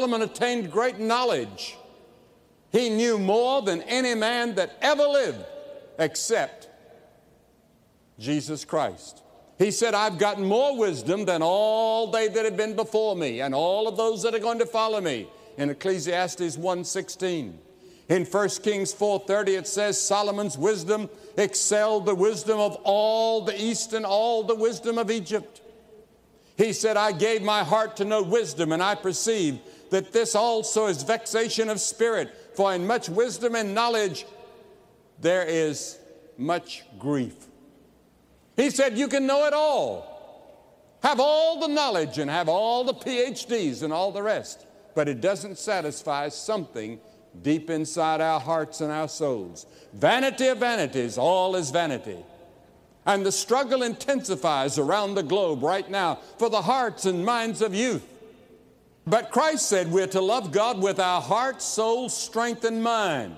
Solomon attained great knowledge. He knew more than any man that ever lived except Jesus Christ. He said, I've gotten more wisdom than all they that have been before me and all of those that are going to follow me. In Ecclesiastes 1:16. In 1 Kings 4:30 it says Solomon's wisdom excelled the wisdom of all the east and all the wisdom of Egypt. He said, I gave my heart to know wisdom, and I perceive that this also is vexation of spirit. For in much wisdom and knowledge there is much grief. He said, You can know it all, have all the knowledge, and have all the PhDs and all the rest, but it doesn't satisfy something deep inside our hearts and our souls. Vanity of vanities, all is vanity. And the struggle intensifies around the globe right now for the hearts and minds of youth. But Christ said we're to love God with our heart, soul, strength, and mind.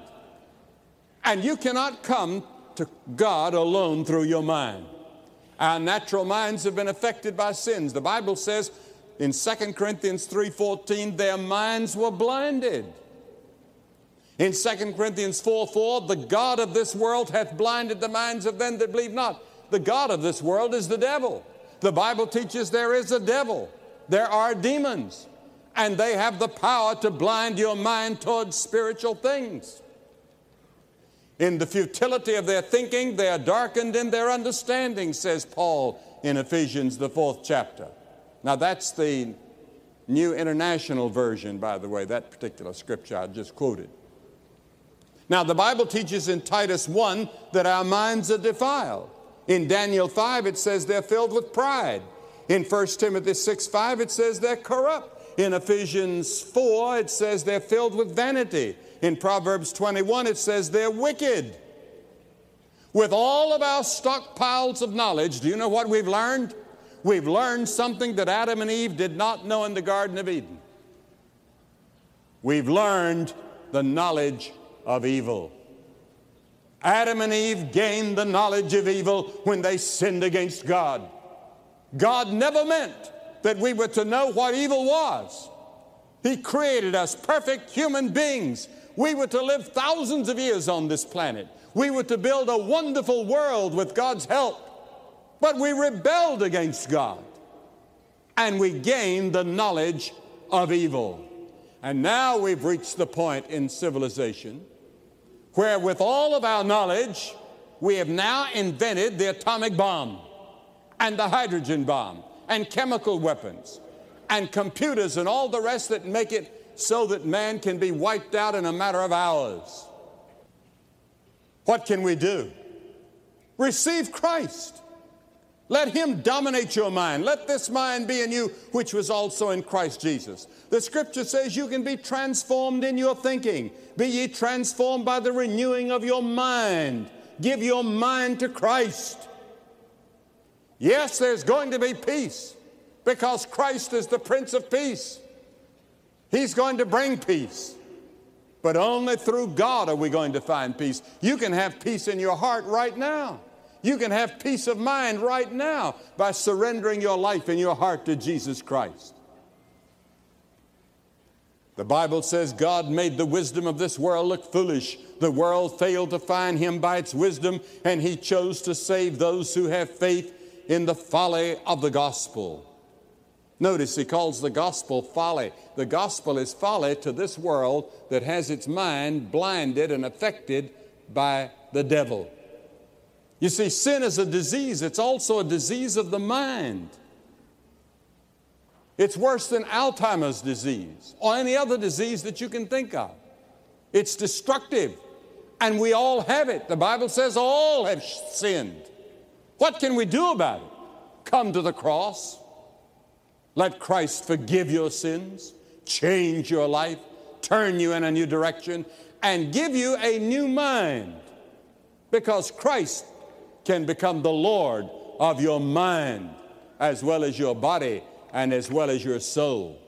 And you cannot come to God alone through your mind. Our natural minds have been affected by sins. The Bible says in 2 Corinthians 3:14 their minds were blinded. In 2 Corinthians 4 4, the God of this world hath blinded the minds of them that believe not. The God of this world is the devil. The Bible teaches there is a devil, there are demons, and they have the power to blind your mind towards spiritual things. In the futility of their thinking, they are darkened in their understanding, says Paul in Ephesians, the fourth chapter. Now, that's the New International Version, by the way, that particular scripture I just quoted. Now, the Bible teaches in Titus 1 that our minds are defiled. In Daniel 5, it says they're filled with pride. In 1 Timothy 6 5, it says they're corrupt. In Ephesians 4, it says they're filled with vanity. In Proverbs 21, it says they're wicked. With all of our stockpiles of knowledge, do you know what we've learned? We've learned something that Adam and Eve did not know in the Garden of Eden. We've learned the knowledge of evil. Adam and Eve gained the knowledge of evil when they sinned against God. God never meant that we were to know what evil was. He created us perfect human beings. We were to live thousands of years on this planet. We were to build a wonderful world with God's help. But we rebelled against God and we gained the knowledge of evil. And now we've reached the point in civilization where, with all of our knowledge, we have now invented the atomic bomb and the hydrogen bomb and chemical weapons and computers and all the rest that make it so that man can be wiped out in a matter of hours. What can we do? Receive Christ. Let him dominate your mind. Let this mind be in you, which was also in Christ Jesus. The scripture says you can be transformed in your thinking. Be ye transformed by the renewing of your mind. Give your mind to Christ. Yes, there's going to be peace because Christ is the Prince of Peace. He's going to bring peace. But only through God are we going to find peace. You can have peace in your heart right now. You can have peace of mind right now by surrendering your life and your heart to Jesus Christ. The Bible says God made the wisdom of this world look foolish. The world failed to find him by its wisdom, and he chose to save those who have faith in the folly of the gospel. Notice he calls the gospel folly. The gospel is folly to this world that has its mind blinded and affected by the devil. You see, sin is a disease, it's also a disease of the mind. It's worse than Alzheimer's disease or any other disease that you can think of. It's destructive, and we all have it. The Bible says all have sinned. What can we do about it? Come to the cross. Let Christ forgive your sins, change your life, turn you in a new direction, and give you a new mind because Christ can become the Lord of your mind as well as your body and as well as your soul.